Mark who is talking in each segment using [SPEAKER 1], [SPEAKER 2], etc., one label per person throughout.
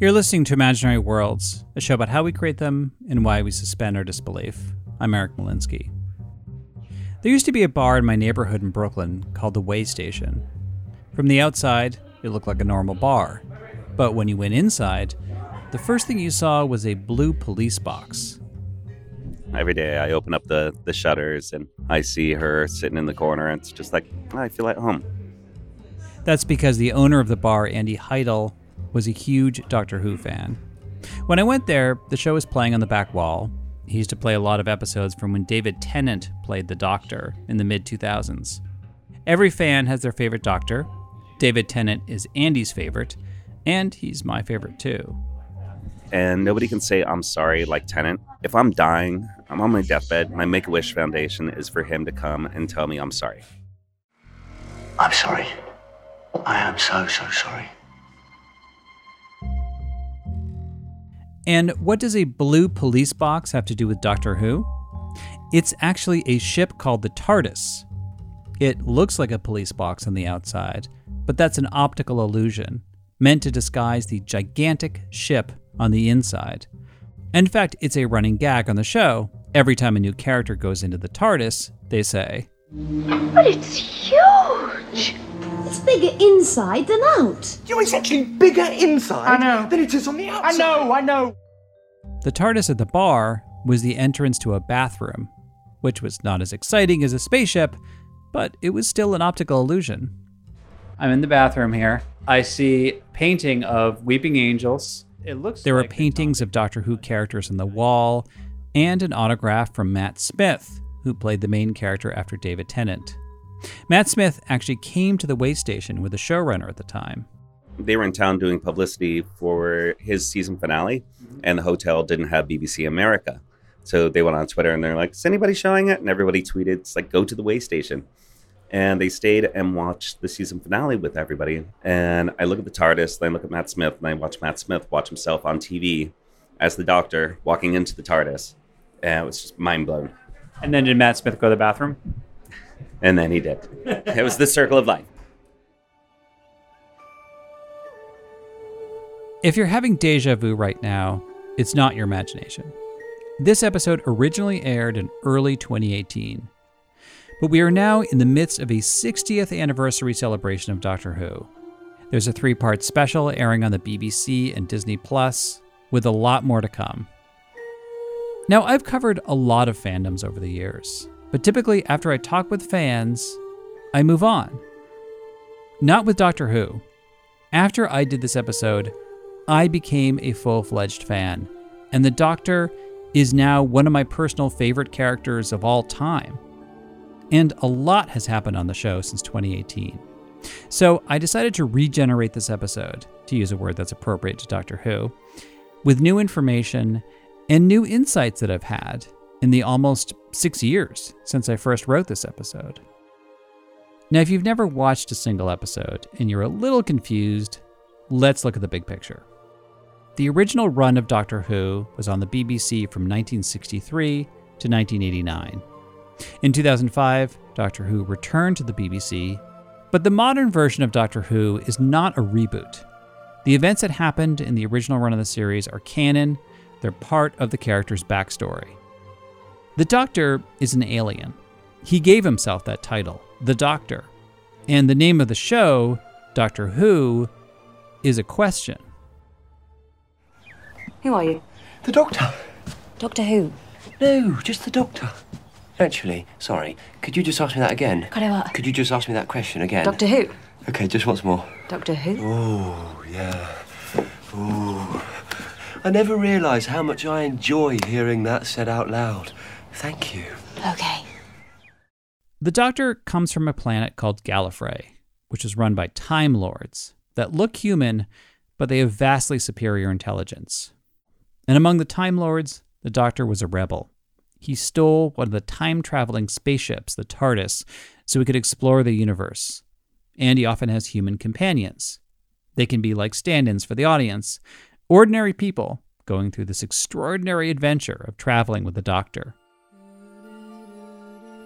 [SPEAKER 1] You're listening to Imaginary Worlds, a show about how we create them and why we suspend our disbelief. I'm Eric Molinsky. There used to be a bar in my neighborhood in Brooklyn called the Way Station. From the outside, it looked like a normal bar. But when you went inside, the first thing you saw was a blue police box.
[SPEAKER 2] Every day I open up the, the shutters and I see her sitting in the corner. And it's just like, I feel at home.
[SPEAKER 1] That's because the owner of the bar, Andy Heidel, was a huge Doctor Who fan. When I went there, the show was playing on the back wall. He used to play a lot of episodes from when David Tennant played the Doctor in the mid 2000s. Every fan has their favorite Doctor. David Tennant is Andy's favorite, and he's my favorite too.
[SPEAKER 2] And nobody can say, I'm sorry, like Tennant. If I'm dying, I'm on my deathbed, my Make a Wish Foundation is for him to come and tell me I'm sorry.
[SPEAKER 3] I'm sorry. I am so, so sorry.
[SPEAKER 1] And what does a blue police box have to do with Doctor Who? It's actually a ship called the TARDIS. It looks like a police box on the outside, but that's an optical illusion, meant to disguise the gigantic ship on the inside. In fact, it's a running gag on the show. Every time a new character goes into the TARDIS, they say,
[SPEAKER 4] But it's huge!
[SPEAKER 5] It's bigger inside than out.
[SPEAKER 6] You know, it's actually bigger inside
[SPEAKER 7] I know.
[SPEAKER 6] than it is on the outside.
[SPEAKER 7] I know, I know.
[SPEAKER 1] The TARDIS at the bar was the entrance to a bathroom, which was not as exciting as a spaceship, but it was still an optical illusion. I'm in the bathroom here. I see painting of weeping angels. It looks there were paintings of Doctor Who characters on the wall and an autograph from Matt Smith, who played the main character after David Tennant. Matt Smith actually came to the way station with the showrunner at the time.
[SPEAKER 2] They were in town doing publicity for his season finale, and the hotel didn't have BBC America. So they went on Twitter and they're like, Is anybody showing it? And everybody tweeted, It's like, go to the way station. And they stayed and watched the season finale with everybody. And I look at the TARDIS, then I look at Matt Smith, and I watch Matt Smith watch himself on TV as the doctor walking into the TARDIS. And it was just mind blown.
[SPEAKER 1] And then did Matt Smith go to the bathroom?
[SPEAKER 2] And then he did. it was the circle of life.
[SPEAKER 1] If you're having deja vu right now, it's not your imagination. This episode originally aired in early 2018, but we are now in the midst of a 60th anniversary celebration of Doctor Who. There's a three part special airing on the BBC and Disney Plus, with a lot more to come. Now, I've covered a lot of fandoms over the years, but typically after I talk with fans, I move on. Not with Doctor Who. After I did this episode, I became a full fledged fan, and the Doctor is now one of my personal favorite characters of all time. And a lot has happened on the show since 2018. So I decided to regenerate this episode, to use a word that's appropriate to Doctor Who, with new information and new insights that I've had in the almost six years since I first wrote this episode. Now, if you've never watched a single episode and you're a little confused, let's look at the big picture. The original run of Doctor Who was on the BBC from 1963 to 1989. In 2005, Doctor Who returned to the BBC, but the modern version of Doctor Who is not a reboot. The events that happened in the original run of the series are canon, they're part of the character's backstory. The Doctor is an alien. He gave himself that title, the Doctor. And the name of the show, Doctor Who, is a question.
[SPEAKER 8] Who are you?
[SPEAKER 6] The doctor.
[SPEAKER 8] Doctor Who?
[SPEAKER 6] No, just the doctor. Actually, sorry. Could you just ask me that again?
[SPEAKER 8] Could I what?
[SPEAKER 6] Could you just ask me that question again?
[SPEAKER 8] Doctor Who?
[SPEAKER 6] Okay, just once more.
[SPEAKER 8] Doctor Who?
[SPEAKER 6] Oh, yeah. Ooh. I never realised how much I enjoy hearing that said out loud. Thank you.
[SPEAKER 8] Okay.
[SPEAKER 1] The Doctor comes from a planet called Gallifrey, which is run by Time Lords that look human, but they have vastly superior intelligence. And among the Time Lords, the Doctor was a rebel. He stole one of the time traveling spaceships, the TARDIS, so he could explore the universe. And he often has human companions. They can be like stand ins for the audience, ordinary people going through this extraordinary adventure of traveling with the Doctor.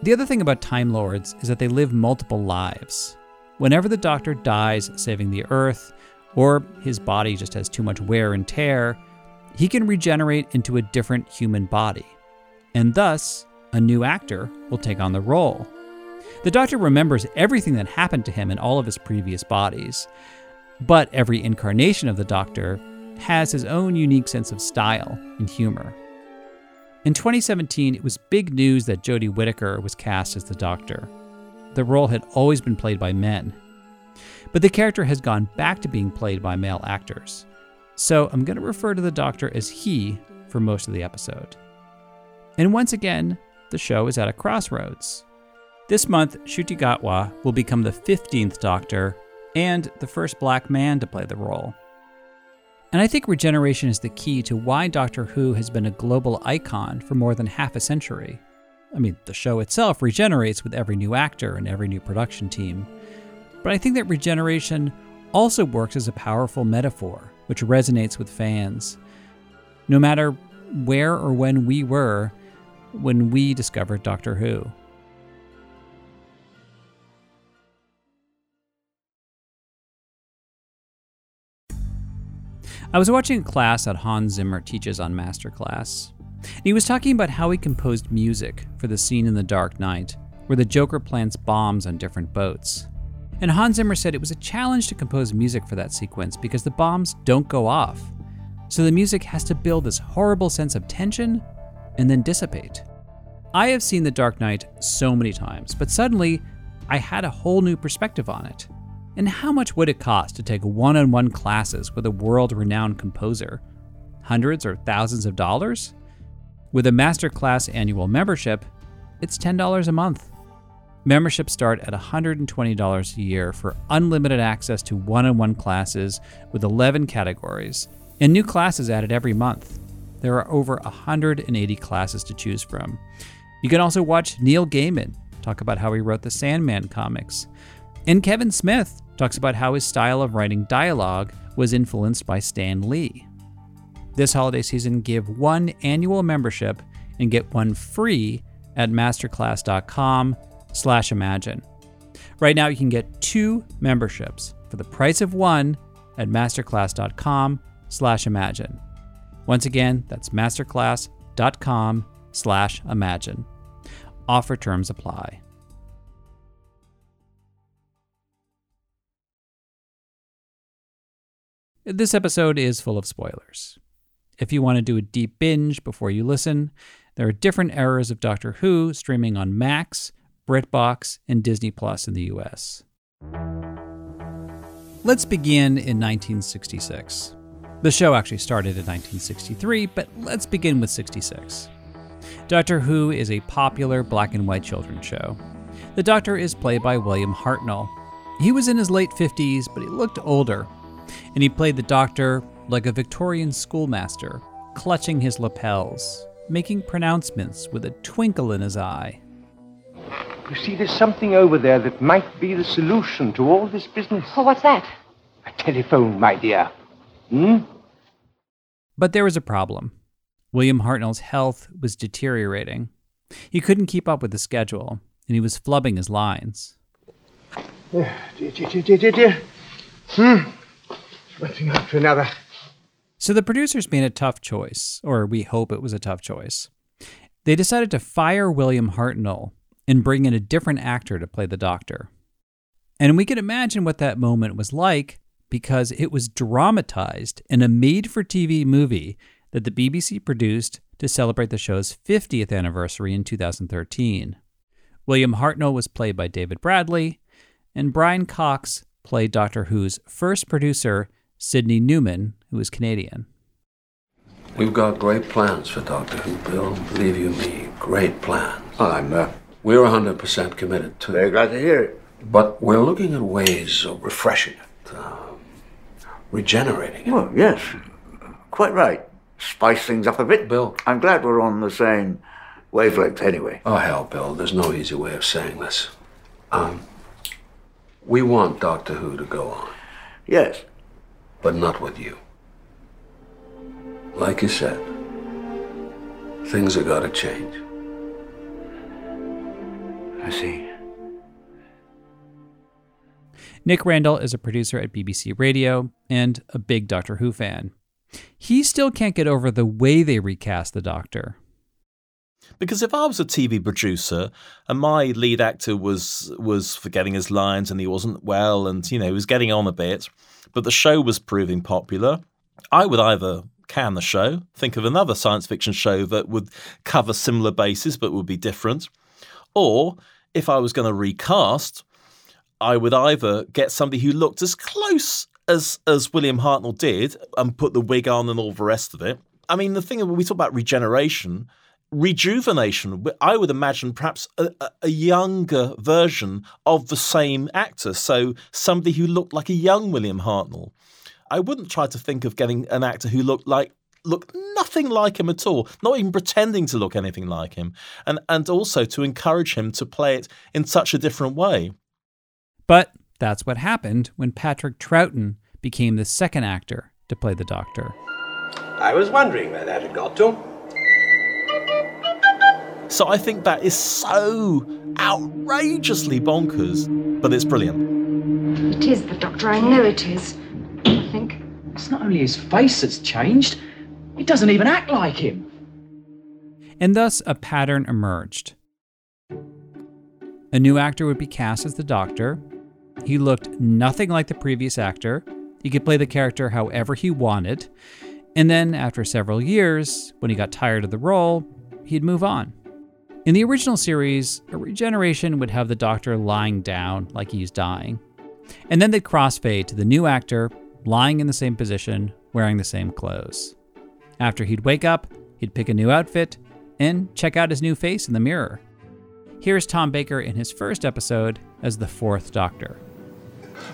[SPEAKER 1] The other thing about Time Lords is that they live multiple lives. Whenever the Doctor dies saving the Earth, or his body just has too much wear and tear, he can regenerate into a different human body. And thus, a new actor will take on the role. The Doctor remembers everything that happened to him in all of his previous bodies, but every incarnation of the Doctor has his own unique sense of style and humor. In 2017, it was big news that Jodie Whittaker was cast as the Doctor. The role had always been played by men, but the character has gone back to being played by male actors. So I'm going to refer to the Doctor as he for most of the episode. And once again, the show is at a crossroads. This month, Ncuti Gatwa will become the 15th Doctor and the first black man to play the role. And I think regeneration is the key to why Doctor Who has been a global icon for more than half a century. I mean, the show itself regenerates with every new actor and every new production team. But I think that regeneration also works as a powerful metaphor, which resonates with fans. No matter where or when we were when we discovered Doctor Who. I was watching a class that Hans Zimmer teaches on Masterclass. And he was talking about how he composed music for the scene in The Dark Knight, where the Joker plants bombs on different boats. And Hans Zimmer said it was a challenge to compose music for that sequence because the bombs don't go off. So the music has to build this horrible sense of tension and then dissipate. I have seen The Dark Knight so many times, but suddenly I had a whole new perspective on it. And how much would it cost to take one on one classes with a world renowned composer? Hundreds or thousands of dollars? With a masterclass annual membership, it's $10 a month. Memberships start at $120 a year for unlimited access to one on one classes with 11 categories, and new classes added every month. There are over 180 classes to choose from. You can also watch Neil Gaiman talk about how he wrote the Sandman comics. And Kevin Smith talks about how his style of writing dialogue was influenced by Stan Lee. This holiday season, give one annual membership and get one free at masterclass.com slash imagine. Right now, you can get two memberships for the price of one at masterclass.com slash imagine. Once again, that's masterclass.com slash imagine. Offer terms apply. This episode is full of spoilers. If you want to do a deep binge before you listen, there are different eras of Doctor Who streaming on Max, BritBox, and Disney Plus in the US. Let's begin in 1966. The show actually started in 1963, but let's begin with 66. Doctor Who is a popular black and white children's show. The Doctor is played by William Hartnell. He was in his late 50s, but he looked older, and he played the Doctor like a Victorian schoolmaster, clutching his lapels, making pronouncements with a twinkle in his eye.
[SPEAKER 7] You see, there's something over there that might be the solution to all this business.
[SPEAKER 4] Oh, what's that?
[SPEAKER 7] A telephone, my dear. Hmm?
[SPEAKER 1] But there was a problem. William Hartnell's health was deteriorating. He couldn't keep up with the schedule, and he was flubbing his lines.
[SPEAKER 7] Dear, dear, dear, dear, dear, dear. Hmm. After another.
[SPEAKER 1] So the producers made a tough choice, or we hope it was a tough choice. They decided to fire William Hartnell and bring in a different actor to play the Doctor. And we can imagine what that moment was like because it was dramatized in a made for TV movie that the BBC produced to celebrate the show's 50th anniversary in 2013. William Hartnell was played by David Bradley, and Brian Cox played Doctor Who's first producer, Sydney Newman, who is Canadian.
[SPEAKER 8] We've got great plans for Doctor Who, Bill. Believe you me, great plans.
[SPEAKER 3] I'm uh,
[SPEAKER 8] We're 100% committed to
[SPEAKER 3] very
[SPEAKER 8] it.
[SPEAKER 3] glad to hear it.
[SPEAKER 8] But we're looking at ways of refreshing it, um, regenerating it.
[SPEAKER 3] Well, yes, quite right. Spice things up a bit.
[SPEAKER 8] Bill.
[SPEAKER 3] I'm glad we're on the same wavelength anyway.
[SPEAKER 8] Oh, hell, Bill, there's no easy way of saying this. Um, we want Doctor Who to go on,
[SPEAKER 3] Yes.
[SPEAKER 8] But not with you. Like you said, things have got to change.
[SPEAKER 3] I see.
[SPEAKER 1] Nick Randall is a producer at BBC Radio and a big Doctor Who fan. He still can't get over the way they recast the Doctor.
[SPEAKER 9] Because if I was a TV producer and my lead actor was was forgetting his lines and he wasn't well and you know he was getting on a bit, but the show was proving popular, I would either can the show, think of another science fiction show that would cover similar bases but would be different, or if I was going to recast, I would either get somebody who looked as close as as William Hartnell did and put the wig on and all the rest of it. I mean, the thing when we talk about regeneration, rejuvenation, I would imagine perhaps a, a, younger version of the same actor. So somebody who looked like a young William Hartnell. I wouldn't try to think of getting an actor who looked like looked nothing like him at all, not even pretending to look anything like him, and and also to encourage him to play it in such a different way.
[SPEAKER 1] But that's what happened when Patrick Troughton became the second actor to play the Doctor.
[SPEAKER 10] I was wondering where that had got to.
[SPEAKER 9] So I think that is so outrageously bonkers, but it's brilliant.
[SPEAKER 4] It is the Doctor, I know it is. I think.
[SPEAKER 11] It's not only his face that's changed, he doesn't even act like him.
[SPEAKER 1] And thus a pattern emerged. A new actor would be cast as the Doctor. He looked nothing like the previous actor. He could play the character however he wanted. And then, after several years, when he got tired of the role, he'd move on. In the original series, a regeneration would have the Doctor lying down like he's dying. And then they'd crossfade to the new actor lying in the same position, wearing the same clothes. After he'd wake up, he'd pick a new outfit and check out his new face in the mirror. Here's Tom Baker in his first episode as the fourth Doctor.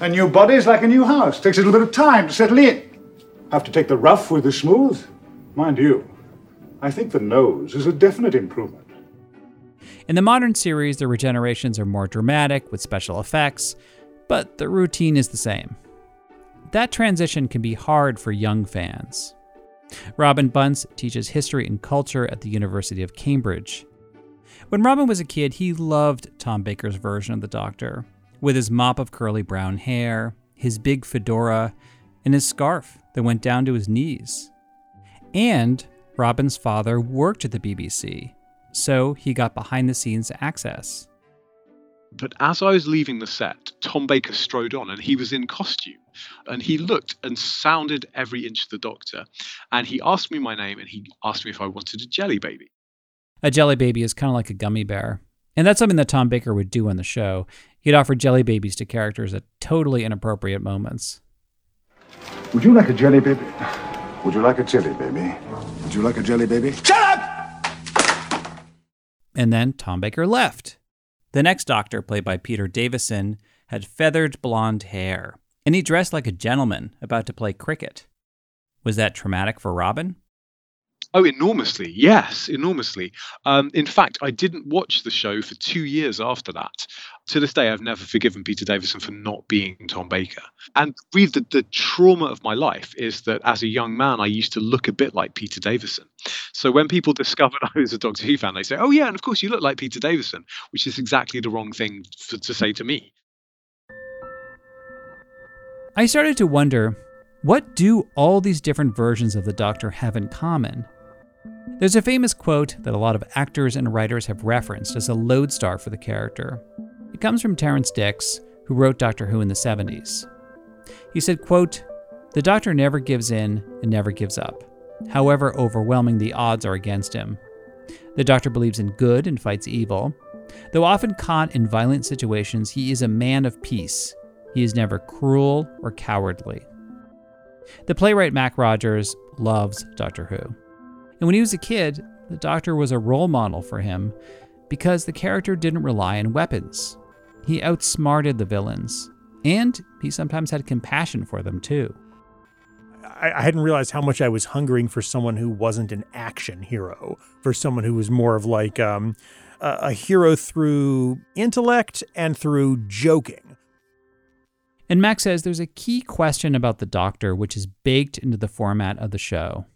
[SPEAKER 7] A new body is like a new house. Takes a little bit of time to settle in. Have to take the rough with the smooth. Mind you, I think the nose is a definite improvement.
[SPEAKER 1] In the modern series, the regenerations are more dramatic with special effects, but the routine is the same. That transition can be hard for young fans. Robin Bunce teaches history and culture at the University of Cambridge. When Robin was a kid, he loved Tom Baker's version of the Doctor, with his mop of curly brown hair, his big fedora, and his scarf that went down to his knees. And Robin's father worked at the BBC, so he got behind the scenes access.
[SPEAKER 12] But as I was leaving the set, Tom Baker strode on and he was in costume. And he looked and sounded every inch the doctor. And he asked me my name and he asked me if I wanted a jelly baby.
[SPEAKER 1] A jelly baby is kind of like a gummy bear. And that's something that Tom Baker would do on the show. He'd offer jelly babies to characters at totally inappropriate moments.
[SPEAKER 7] Would you like a jelly baby? Would you like a jelly baby? Would you like a jelly baby? Shut up!
[SPEAKER 1] And then Tom Baker left. The next doctor, played by Peter Davison, had feathered blonde hair, and he dressed like a gentleman about to play cricket. Was that traumatic for Robin?
[SPEAKER 12] Oh, enormously. Yes, enormously. Um, in fact, I didn't watch the show for two years after that. To this day, I've never forgiven Peter Davison for not being Tom Baker. And really, the, the trauma of my life is that as a young man, I used to look a bit like Peter Davison. So when people discovered I was a Doctor Who fan, they say, oh, yeah, and of course you look like Peter Davison, which is exactly the wrong thing for, to say to me.
[SPEAKER 1] I started to wonder what do all these different versions of the Doctor have in common? There's a famous quote that a lot of actors and writers have referenced as a lodestar for the character. It comes from Terrance Dicks, who wrote Doctor Who in the 70s. He said, quote, The Doctor never gives in and never gives up, however overwhelming the odds are against him. The Doctor believes in good and fights evil. Though often caught in violent situations, he is a man of peace. He is never cruel or cowardly. The playwright Mac Rogers loves Doctor Who. And when he was a kid, the Doctor was a role model for him because the character didn't rely on weapons. He outsmarted the villains, and he sometimes had compassion for them too.
[SPEAKER 13] I, hadn't realized how much I was hungering for someone who wasn't an action hero, for someone who was more of like um, a, a hero through intellect and through joking.
[SPEAKER 1] And Mac says there's a key question about the Doctor which is baked into the format of the show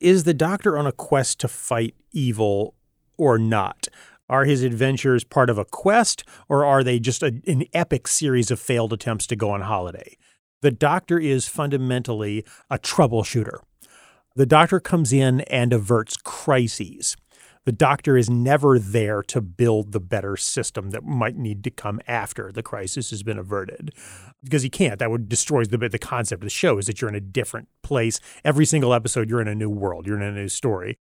[SPEAKER 13] is the doctor on a quest to fight evil or not? Are his adventures part of a quest, or are they just a, an epic series of failed attempts to go on holiday? The doctor is fundamentally a troubleshooter. The doctor comes in and averts crises. The doctor is never there to build the better system that might need to come after the crisis has been averted. Because he can't. That would destroy the the concept of the show is that you're in a different place. Every single episode, you're in a new world. You're in a new story.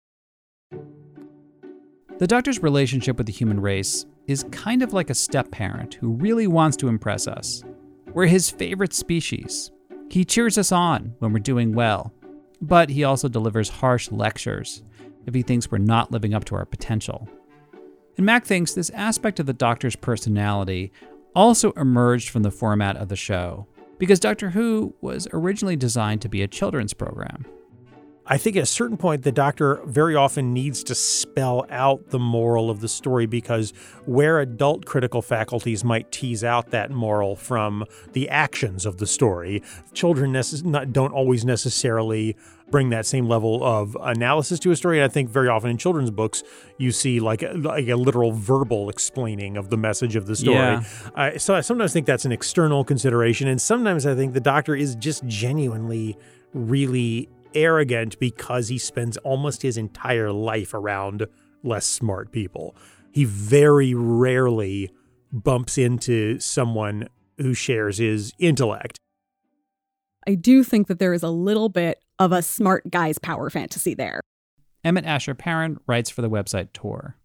[SPEAKER 1] The Doctor's relationship with the human race is kind of like a step parent who really wants to impress us. We're his favorite species. He cheers us on when we're doing well, but he also delivers harsh lectures if he thinks we're not living up to our potential. And Mac thinks this aspect of the Doctor's personality also emerged from the format of the show, because Doctor Who was originally designed to be a children's program.
[SPEAKER 13] I think at a certain point, the doctor very often needs to spell out the moral of the story because where adult critical faculties might tease out that moral from the actions of the story, children necess- not, don't always necessarily bring that same level of analysis to a story. And I think very often in children's books, you see like a, like a literal verbal explaining of the message of the story.
[SPEAKER 1] Yeah.
[SPEAKER 13] Uh, so I sometimes think that's an external consideration. And sometimes I think the doctor is just genuinely really arrogant because he spends almost his entire life around less smart people. He very rarely bumps into someone who shares his intellect.
[SPEAKER 14] I do think that there is a little bit of a smart guy's power fantasy there.
[SPEAKER 1] Emmet Asher-Perrin writes for the website Tor.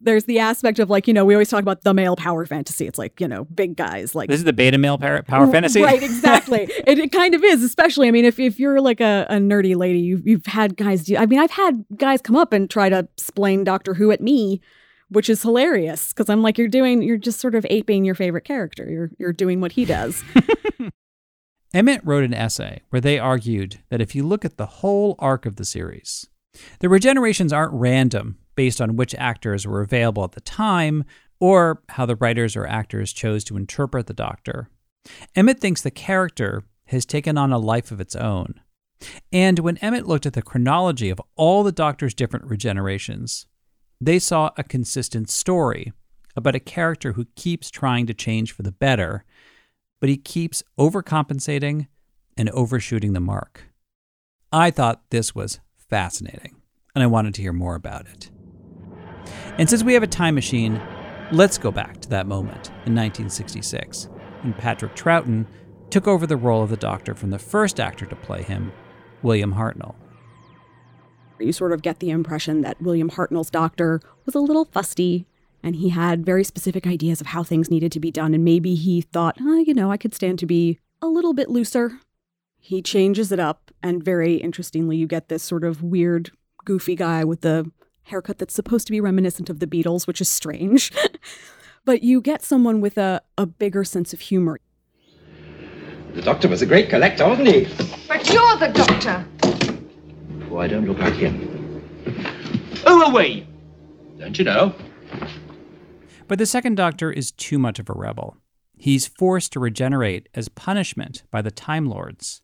[SPEAKER 14] There's the aspect of like, you know, we always talk about the male power fantasy. It's like, you know, big guys like
[SPEAKER 1] This is the beta male power, power fantasy?
[SPEAKER 14] Right, exactly. it, it kind of is, especially. I mean, if, if you're like a, a nerdy lady, you've, you've had guys do. I mean, I've had guys come up and try to explain Doctor Who at me, which is hilarious because I'm like, you're doing, you're just sort of aping your favorite character. You're you're doing what he does.
[SPEAKER 1] Emmet wrote an essay where they argued that if you look at the whole arc of the series, the regenerations aren't random based on which actors were available at the time or how the writers or actors chose to interpret the Doctor. Emmet thinks the character has taken on a life of its own. And when Emmet looked at the chronology of all the Doctor's different regenerations, they saw a consistent story about a character who keeps trying to change for the better, but he keeps overcompensating and overshooting the mark. I thought this was fascinating, and I wanted to hear more about it. And since we have a time machine, let's go back to that moment in 1966 when Patrick Troughton took over the role of the Doctor from the first actor to play him, William Hartnell.
[SPEAKER 14] you sort of get the impression that William Hartnell's doctor was a little fusty and he had very specific ideas of how things needed to be done. And maybe he thought, oh, you know, I could stand to be a little bit looser. He changes it up. And very interestingly, you get this sort of weird, goofy guy with the haircut that's supposed to be reminiscent of the Beatles, which is strange. but you get someone with a, a bigger sense of humor.
[SPEAKER 10] The doctor was a great collector, wasn't he?
[SPEAKER 4] But you're the doctor.
[SPEAKER 10] Oh, I don't look like him. Who are we? Don't you know?
[SPEAKER 1] But the second Doctor is too much of a rebel. He's forced to regenerate as punishment by the Time Lords.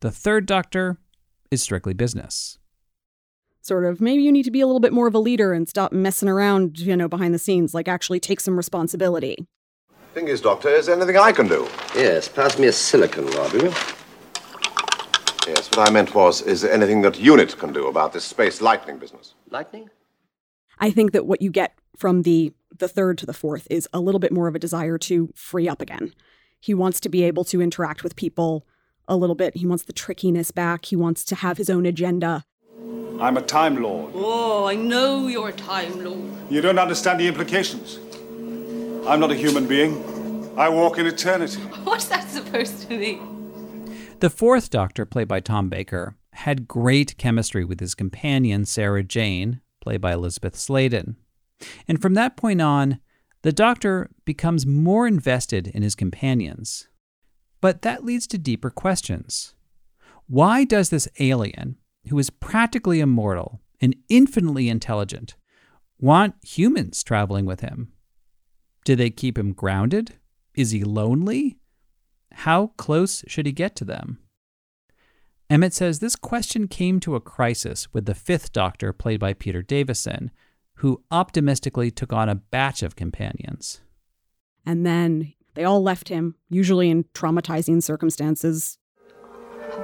[SPEAKER 1] The third Doctor is strictly business.
[SPEAKER 14] Sort of, maybe you need to be a little bit more of a leader and stop messing around, you know, behind the scenes, like actually take some responsibility.
[SPEAKER 15] Thing is, Doctor, is there anything I can do?
[SPEAKER 10] Yes, pass me a silicon rod, will you?
[SPEAKER 15] Yes, what I meant was, is there anything that UNIT can do about this space lightning business?
[SPEAKER 10] Lightning?
[SPEAKER 14] I think that what you get from the the third to the fourth is a little bit more of a desire to free up again. He wants to be able to interact with people a little bit. He wants the trickiness back. He wants to have his own agenda.
[SPEAKER 7] I'm a Time Lord.
[SPEAKER 16] Oh, I know you're a Time Lord.
[SPEAKER 7] You don't understand the implications. I'm not a human being. I walk in eternity.
[SPEAKER 16] What's that supposed to mean?
[SPEAKER 1] The fourth Doctor, played by Tom Baker, had great chemistry with his companion, Sarah Jane, played by Elizabeth Sladen. And from that point on, the Doctor becomes more invested in his companions. But that leads to deeper questions. Why does this alien, who is practically immortal and infinitely intelligent, want humans traveling with him? Do they keep him grounded? Is he lonely? How close should he get to them? Emmet says this question came to a crisis with the fifth Doctor, played by Peter Davison, who optimistically took on a batch of companions.
[SPEAKER 14] And then they all left him, usually in traumatizing circumstances.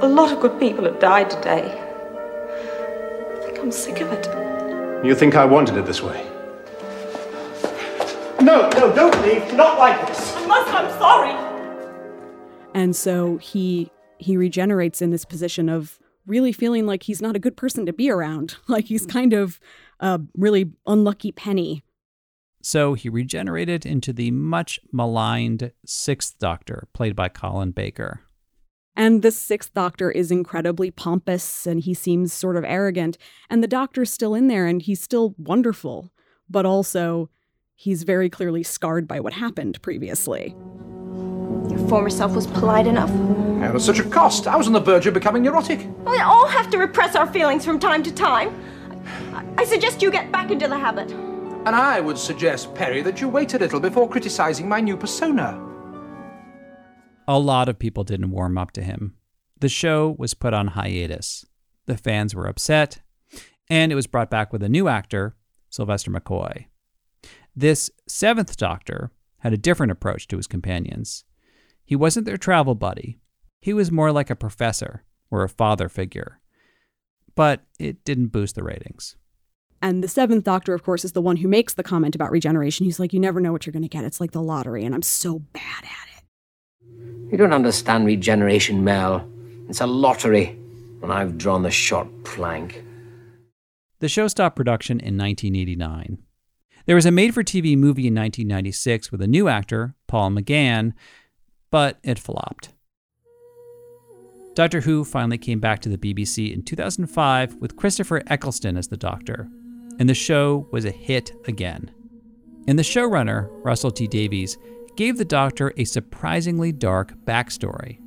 [SPEAKER 17] A lot of good people have died today. I think I'm sick of it.
[SPEAKER 18] You think I wanted it this way? No, no, don't leave. Not like this.
[SPEAKER 17] I must, I'm sorry.
[SPEAKER 14] And so he he regenerates in this position of really feeling like he's not a good person to be around. Like he's kind of a really unlucky penny.
[SPEAKER 1] So he regenerated into the much maligned Sixth Doctor, played by Colin Baker.
[SPEAKER 14] And the Sixth Doctor is incredibly pompous and he seems sort of arrogant. And the Doctor's still in there and he's still wonderful, but also he's very clearly scarred by what happened previously.
[SPEAKER 5] Your former self was polite enough.
[SPEAKER 18] At such a cost. I was on the verge of becoming neurotic.
[SPEAKER 5] We all have to repress our feelings from time to time. I, I suggest you get back into the habit.
[SPEAKER 18] And I would suggest, Peri, that you wait a little before criticizing my new persona.
[SPEAKER 1] A lot of people didn't warm up to him. The show was put on hiatus. The fans were upset, and it was brought back with a new actor, Sylvester McCoy. This seventh Doctor had a different approach to his companions. He wasn't their travel buddy, he was more like a professor or a father figure. But it didn't boost the ratings.
[SPEAKER 14] And the seventh doctor, of course, is the one who makes the comment about regeneration. He's like, You never know what you're going to get. It's like the lottery, and I'm so bad at it.
[SPEAKER 10] You don't understand regeneration, Mel. It's a lottery, and I've drawn the short plank.
[SPEAKER 1] The show stopped production in 1989. There was a made for TV movie in 1996 with a new actor, Paul McGann, but it flopped. Doctor Who finally came back to the BBC in 2005 with Christopher Eccleston as the Doctor, and the show was a hit again. And the showrunner, Russell T Davies, gave the Doctor a surprisingly dark backstory.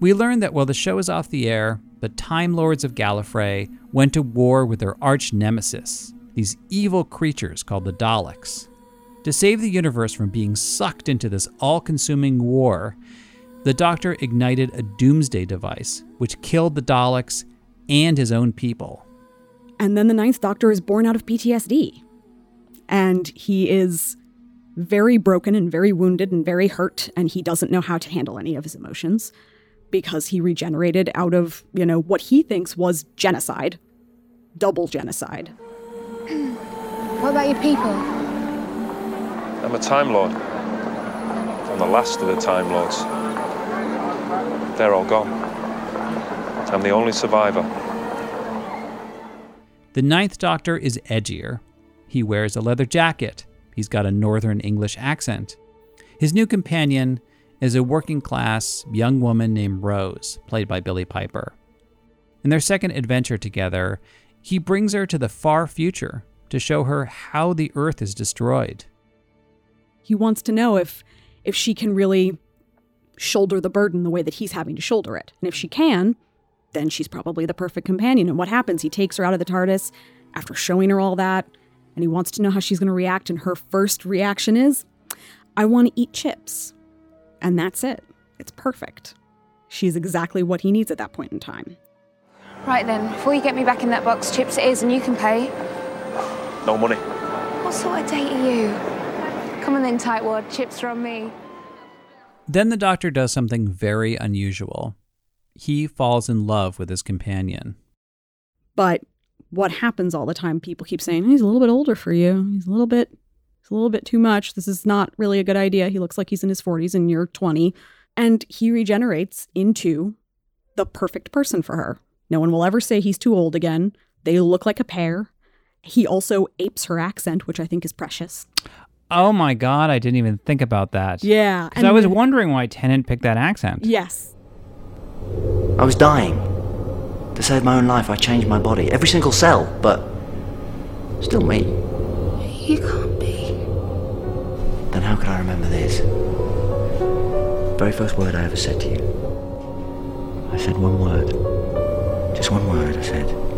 [SPEAKER 1] We learned that while the show is off the air, the Time Lords of Gallifrey went to war with their arch nemesis, these evil creatures called the Daleks. To save the universe from being sucked into this all consuming war, the Doctor ignited a doomsday device which killed the Daleks and his own people.
[SPEAKER 14] And then the Ninth Doctor is born out of PTSD. And he is very broken and very wounded and very hurt, and he doesn't know how to handle any of his emotions because he regenerated out of, you know, what he thinks was genocide, double genocide.
[SPEAKER 19] What about your people?
[SPEAKER 20] I'm a Time Lord. I'm the last of the Time Lords. They're all gone. I'm the only survivor.
[SPEAKER 1] The Ninth Doctor is edgier. He wears a leather jacket. He's got a Northern English accent. His new companion is a working class young woman named Rose, played by Billie Piper. In their second adventure together, he brings her to the far future to show her how the Earth is destroyed.
[SPEAKER 14] He wants to know if if she can really shoulder the burden the way that he's having to shoulder it. And if she can, then she's probably the perfect companion. And what happens? He takes her out of the TARDIS after showing her all that, and he wants to know how she's going to react. And her first reaction is, I want to eat chips. And that's it. It's perfect. She's exactly what he needs at that point in time.
[SPEAKER 19] Right then, before you get me back in that box, chips it is, and you can pay.
[SPEAKER 20] No money.
[SPEAKER 19] What sort of date are you? Come on then, tightwad, chips are on me.
[SPEAKER 1] Then the Doctor does something very unusual. He falls in love with his companion.
[SPEAKER 14] But what happens all the time, people keep saying, he's a little bit older for you. He's a little bit, he's a little bit too much. This is not really a good idea. He looks like he's in his 40s and you're 20. And he regenerates into the perfect person for her. No one will ever say he's too old again. They look like a pair. He also apes her accent, which I think is precious.
[SPEAKER 1] Oh my god, I didn't even think about that.
[SPEAKER 14] Yeah.
[SPEAKER 1] Because I was wondering why Tennant picked that accent.
[SPEAKER 14] Yes.
[SPEAKER 3] I was dying. To save my own life, I changed my body. Every single cell, but still me.
[SPEAKER 19] You can't be.
[SPEAKER 3] Then how could I remember this? The Very first word I ever said to you. I said one word. Just one word, I said.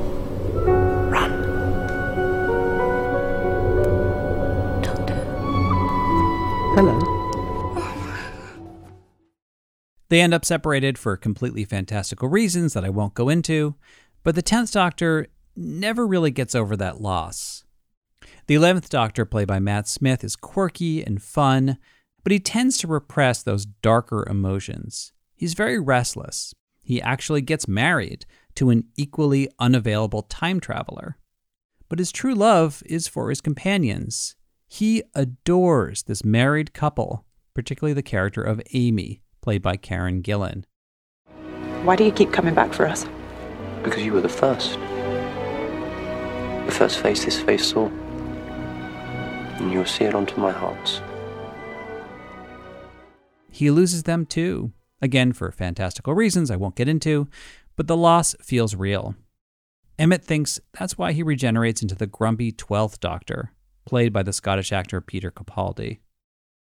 [SPEAKER 1] They end up separated for completely fantastical reasons that I won't go into, but the 10th Doctor never really gets over that loss. The 11th Doctor, played by Matt Smith, is quirky and fun, but he tends to repress those darker emotions. He's very restless. He actually gets married to an equally unavailable time traveler. But his true love is for his companions. He adores this married couple, particularly the character of Amy, played by Karen Gillan.
[SPEAKER 21] Why do you keep coming back for us?
[SPEAKER 3] Because you were the first. The first face this face saw. And you'll see it onto my hearts.
[SPEAKER 1] He loses them too, again for fantastical reasons I won't get into, but the loss feels real. Emmet thinks that's why he regenerates into the grumpy 12th Doctor, played by the Scottish actor Peter Capaldi.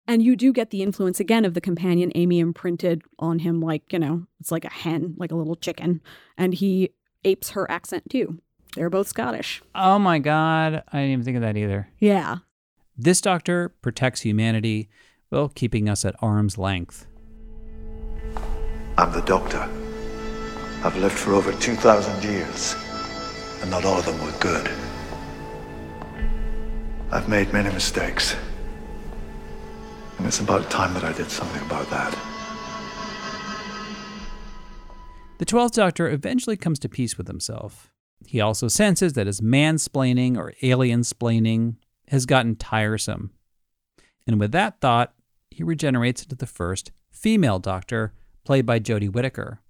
[SPEAKER 14] And you do get the influence again of the companion Amy imprinted on him, like, you know, it's like a hen, like a little chicken. And he apes her accent too. They're both Scottish.
[SPEAKER 1] Oh my god, I didn't even think of that either.
[SPEAKER 14] Yeah.
[SPEAKER 1] This doctor protects humanity while keeping us at arm's length.
[SPEAKER 22] I'm the doctor. I've lived for over 2,000 years, and not all of them were good. I've made many mistakes, and it's about time that I did something about that.
[SPEAKER 1] The 12th Doctor eventually comes to peace with himself. He also senses that his mansplaining or alien splaining has gotten tiresome. And with that thought, he regenerates into the first female Doctor, played by Jodie Whittaker.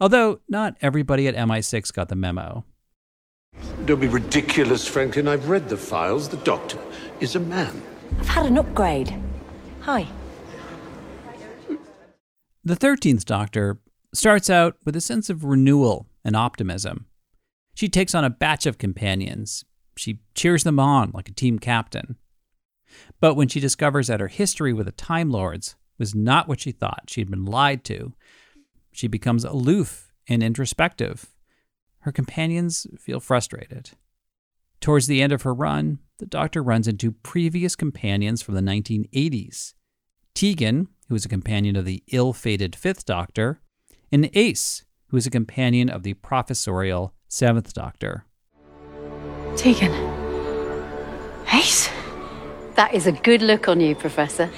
[SPEAKER 1] Although not everybody at MI6 got the memo.
[SPEAKER 8] Don't be ridiculous, Franklin. I've read the files. The doctor is a man.
[SPEAKER 5] I've had an upgrade. Hi.
[SPEAKER 1] The 13th Doctor starts out with a sense of renewal and optimism. She takes on a batch of companions. She cheers them on like a team captain. But when she discovers that her history with the Time Lords was not what she thought, she'd been lied to, she becomes aloof and introspective. Her companions feel frustrated. Towards the end of her run, the Doctor runs into previous companions from the 1980s Tegan, who is a companion of the ill fated Fifth Doctor, and Ace, who is a companion of the professorial Seventh Doctor.
[SPEAKER 16] Tegan. Ace? That is a good look on you, Professor.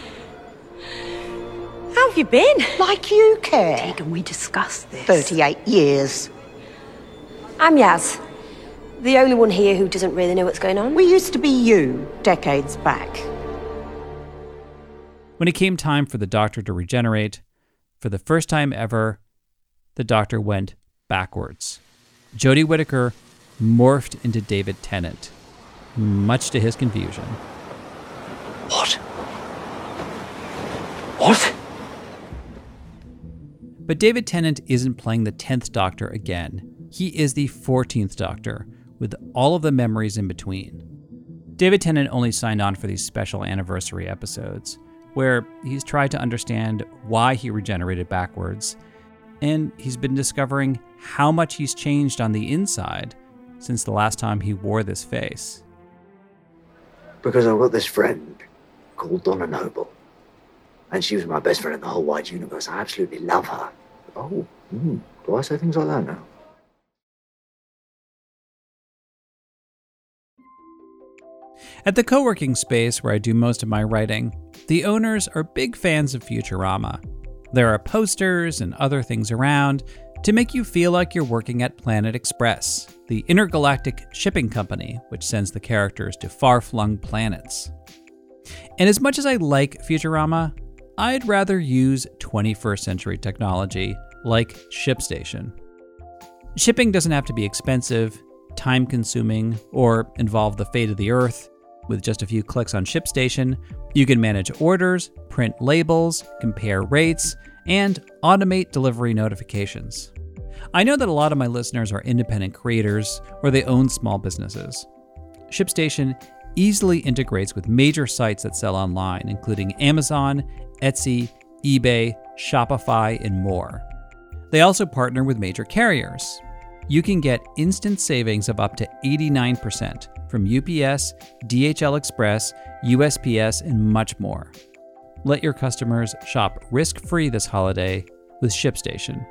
[SPEAKER 5] How have you been?
[SPEAKER 23] Like you care.
[SPEAKER 16] Tegan, we discussed this.
[SPEAKER 23] 38 years.
[SPEAKER 5] I'm Yaz. The only one here who doesn't really know what's going on.
[SPEAKER 23] We used to be you decades back.
[SPEAKER 1] When it came time for the Doctor to regenerate, for the first time ever, the Doctor went backwards. Jodie Whittaker morphed into David Tennant, much to his confusion.
[SPEAKER 3] What? What?
[SPEAKER 1] But David Tennant isn't playing the 10th Doctor again. He is the 14th Doctor, with all of the memories in between. David Tennant only signed on for these special anniversary episodes, where he's tried to understand why he regenerated backwards, and he's been discovering how much he's changed on the inside since the last time he wore this face.
[SPEAKER 3] Because I've got this friend called Donna Noble. And she was my best friend in the whole wide universe. I absolutely love her. Oh, mm, do I say things like that now?
[SPEAKER 1] At the co working space where I do most of my writing, the owners are big fans of Futurama. There are posters and other things around to make you feel like you're working at Planet Express, the intergalactic shipping company which sends the characters to far flung planets. And as much as I like Futurama, I'd rather use 21st century technology like ShipStation. Shipping doesn't have to be expensive, time consuming, or involve the fate of the Earth. With just a few clicks on ShipStation, you can manage orders, print labels, compare rates, and automate delivery notifications. I know that a lot of my listeners are independent creators or they own small businesses. ShipStation easily integrates with major sites that sell online, including Amazon, Etsy, eBay, Shopify, and more. They also partner with major carriers. You can get instant savings of up to 89% from UPS, DHL Express, USPS, and much more. Let your customers shop risk free this holiday with ShipStation.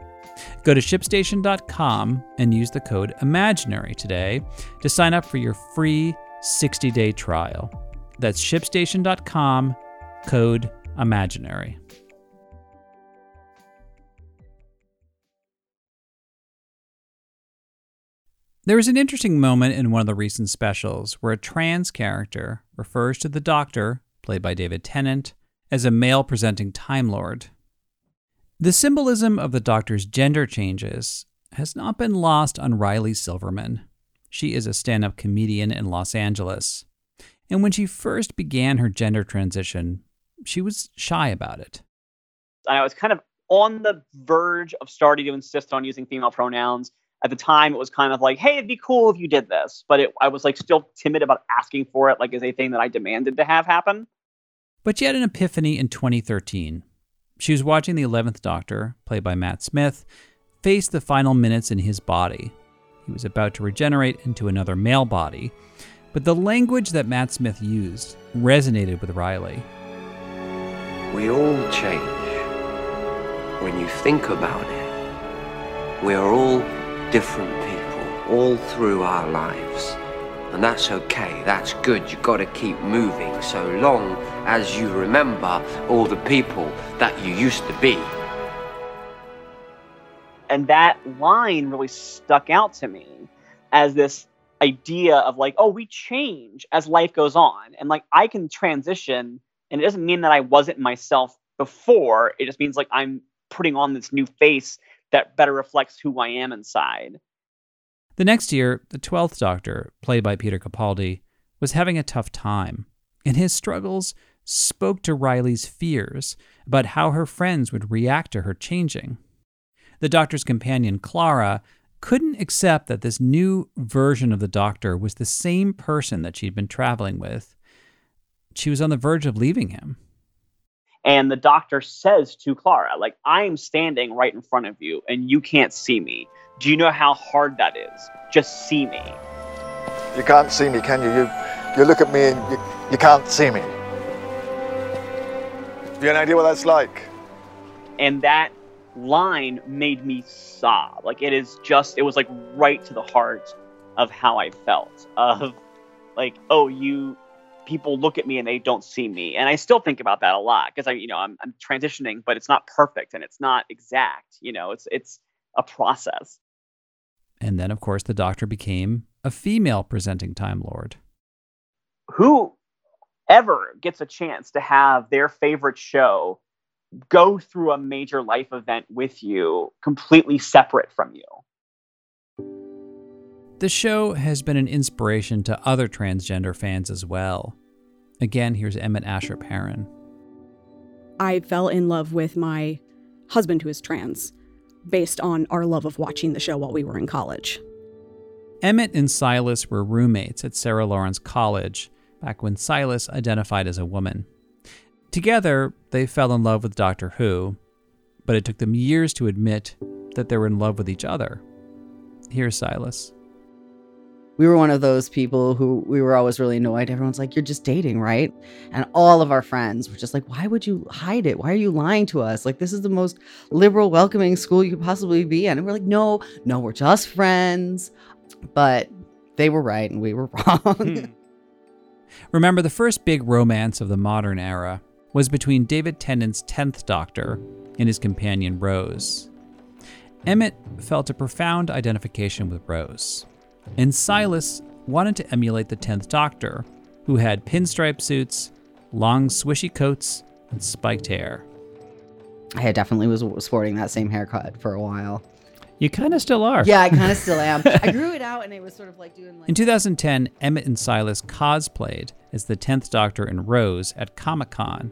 [SPEAKER 1] Go to shipstation.com and use the code IMAGINARY today to sign up for your free 60 day trial. That's shipstation.com, code imaginary. There was an interesting moment in one of the recent specials where a trans character refers to the Doctor, played by David Tennant, as a male presenting Time Lord. The symbolism of the Doctor's gender changes has not been lost on Riley Silverman. She is a stand up comedian in Los Angeles. And when she first began her gender transition, she was shy about it.
[SPEAKER 24] I was kind of on the verge of starting to insist on using female pronouns. At the time, it was kind of like, hey, it'd be cool if you did this. But it, I was like still timid about asking for it, like as a thing that I demanded to have happen.
[SPEAKER 1] But she had an epiphany in 2013. She was watching The 11th Doctor, played by Matt Smith, face the final minutes in his body. He was about to regenerate into another male body. But the language that Matt Smith used resonated with Riley.
[SPEAKER 10] We all change. When you think about it, we are all different people all through our lives. And that's okay, that's good. You've got to keep moving so long as you remember all the people that you used to be.
[SPEAKER 24] And that line really stuck out to me as this idea of like, oh, we change as life goes on. And like, I can transition, and it doesn't mean that I wasn't myself before. It just means like I'm putting on this new face that better reflects who I am inside.
[SPEAKER 1] The next year, the 12th Doctor, played by Peter Capaldi, was having a tough time, and his struggles spoke to Riley's fears about how her friends would react to her changing. The Doctor's companion, Clara, couldn't accept that this new version of the Doctor was the same person that she'd been traveling with. She was on the verge of leaving him.
[SPEAKER 24] And the doctor says to Clara, like, I am standing right in front of you and you can't see me. Do you know how hard that is? Just see me.
[SPEAKER 22] You can't see me, can you? You, you look at me and you, you can't see me. Have you any idea what that's like?
[SPEAKER 24] And that line made me sob. Like, it is just, it was like right to the heart of how I felt. Of like, oh, you people look at me and they don't see me. And I still think about that a lot because I, you know, I'm, I'm transitioning, but it's not perfect and it's not exact. You know, it's it's a process.
[SPEAKER 1] And then, of course, the Doctor became a female presenting Time Lord.
[SPEAKER 24] Who ever gets a chance to have their favorite show go through a major life event with you, completely separate from you?
[SPEAKER 1] The show has been an inspiration to other transgender fans as well. Again, here's Emmet Asher-Perrin.
[SPEAKER 14] I fell in love with my husband who is trans based on our love of watching the show while we were in college.
[SPEAKER 1] Emmet and Sylas were roommates at Sarah Lawrence College back when Sylas identified as a woman. Together, they fell in love with Doctor Who, but it took them years to admit that they were in love with each other. Here's Sylas
[SPEAKER 25] we were one of those people who we were always really annoyed. Everyone's like, you're just dating, right? And all of our friends were just like, why would you hide it? Why are you lying to us? Like, this is the most liberal, welcoming school you could possibly be in. And we're like, no, no, we're just friends. But they were right and we were wrong. Hmm.
[SPEAKER 1] Remember, the first big romance of the modern era was between David Tennant's 10th Doctor and his companion Rose. Emmet felt a profound identification with Rose and Sylas wanted to emulate the 10th Doctor, who had pinstripe suits, long swishy coats, and spiked hair.
[SPEAKER 25] I definitely was sporting that same haircut for a while.
[SPEAKER 1] You kind of still are.
[SPEAKER 25] Yeah, I kind of still am. I grew it out and it was sort of like doing like.
[SPEAKER 1] In 2010, Emmet and Sylas cosplayed as the 10th Doctor and Rose at Comic Con.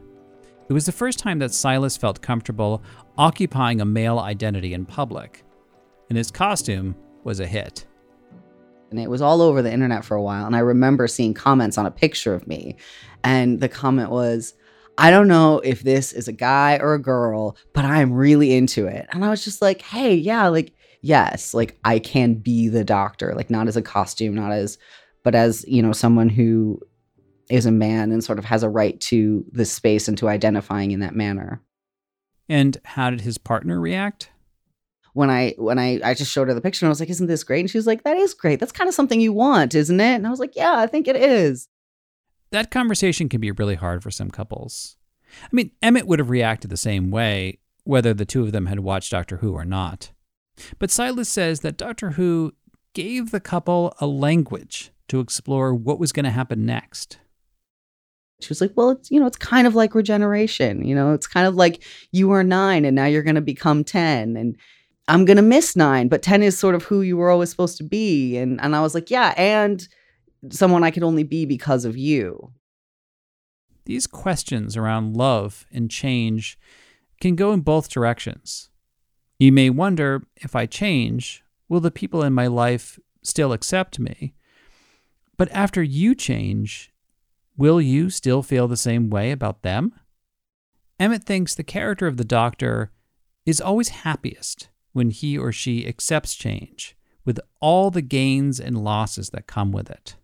[SPEAKER 1] It was the first time that Sylas felt comfortable occupying a male identity in public, and his costume was a hit
[SPEAKER 25] and it was all over the internet for a while. And I remember seeing comments on a picture of me, and the comment was, I don't know if this is a guy or a girl, but I'm really into it. And I was just like, hey, yeah, like, yes, like I can be the doctor, like not as a costume, not as, but as, you know, someone who is a man and sort of has a right to the space and to identifying in that manner.
[SPEAKER 1] And how did his partner react?
[SPEAKER 25] When I when I I just showed her the picture and I was like, "Isn't this great?" And she was like, "That is great. That's kind of something you want, isn't it?" And I was like, "Yeah, I think it is."
[SPEAKER 1] That conversation can be really hard for some couples. I mean, Emmet would have reacted the same way whether the two of them had watched Doctor Who or not. But Sylas says that Doctor Who gave the couple a language to explore what was going to happen next.
[SPEAKER 25] She was like, "Well, it's you know, it's kind of like regeneration. You know, it's kind of like you were nine and now you're going to become ten, and I'm to miss nine, but ten is sort of who you were always supposed to be." And and I was like, "Yeah, and someone I could only be because of you."
[SPEAKER 1] These questions around love and change can go in both directions. You may wonder if I change, will the people in my life still accept me? But after you change, will you still feel the same way about them? Emmet thinks the character of the doctor is always happiest when he or she accepts change, with all the gains and losses that come with it.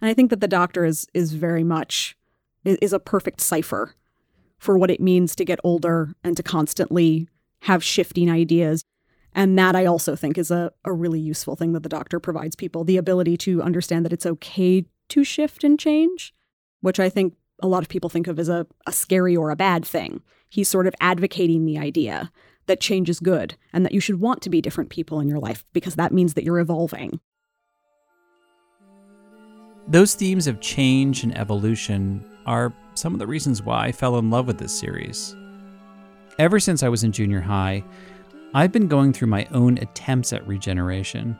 [SPEAKER 14] And I think that the doctor is is very much is a perfect cipher for what it means to get older and to constantly have shifting ideas. And that I also think is a, a really useful thing that the doctor provides people the ability to understand that it's okay to shift and change, which I think a lot of people think of as a, a scary or a bad thing. He's sort of advocating the idea that change is good and that you should want to be different people in your life because that means that you're evolving.
[SPEAKER 1] Those themes of change and evolution are some of the reasons why I fell in love with this series. Ever since I was in junior high, I've been going through my own attempts at regeneration,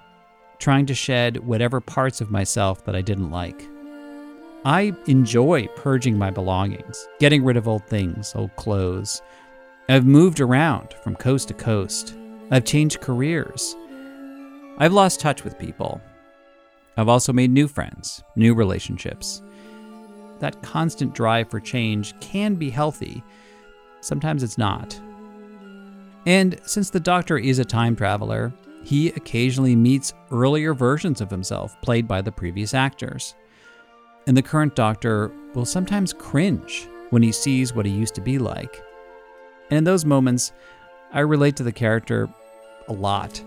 [SPEAKER 1] trying to shed whatever parts of myself that I didn't like. I enjoy purging my belongings, getting rid of old things, old clothes. I've moved around from coast to coast. I've changed careers. I've lost touch with people. I've also made new friends, new relationships. That constant drive for change can be healthy. Sometimes it's not. And since the Doctor is a time traveler, he occasionally meets earlier versions of himself played by the previous actors. And the current Doctor will sometimes cringe when he sees what he used to be like. And in those moments, I relate to the character a lot.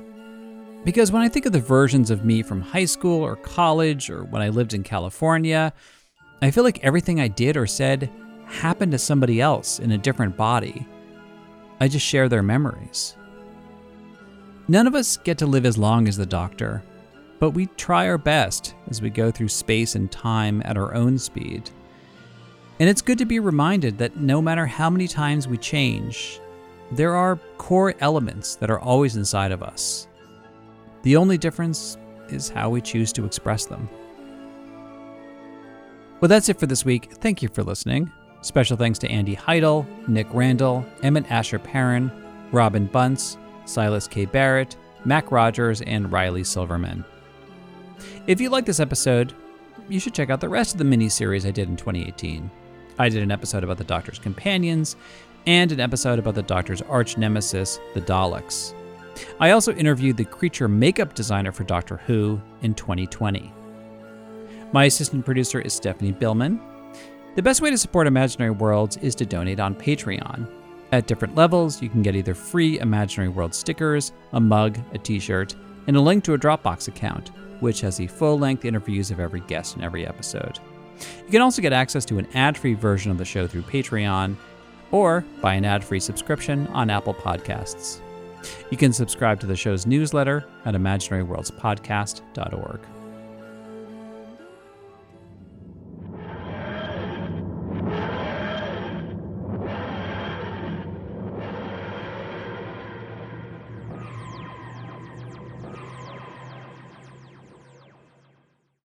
[SPEAKER 1] Because when I think of the versions of me from high school or college or when I lived in California, I feel like everything I did or said happened to somebody else in a different body. I just share their memories. None of us get to live as long as the Doctor, but we try our best as we go through space and time at our own speed. And it's good to be reminded that no matter how many times we change, there are core elements that are always inside of us. The only difference is how we choose to express them. Well, that's it for this week. Thank you for listening. Special thanks to Andy Heidel, Nick Randall, Emmet Asher-Perrin, Robin Bunce, Sylas K. Barrett, Mac Rogers, and Riley Silverman. If you like this episode, you should check out the rest of the mini series I did in 2018. I did an episode about the Doctor's companions and an episode about the Doctor's arch nemesis, the Daleks. I also interviewed the creature makeup designer for Doctor Who in 2020. My assistant producer is Stephanie Billman. The best way to support Imaginary Worlds is to donate on Patreon. At different levels, you can get either free Imaginary World stickers, a mug, a t shirt, and a link to a Dropbox account, which has the full length interviews of every guest in every episode. You can also get access to an ad free version of the show through Patreon or buy an ad free subscription on Apple Podcasts. You can subscribe to the show's newsletter at imaginaryworldspodcast.org.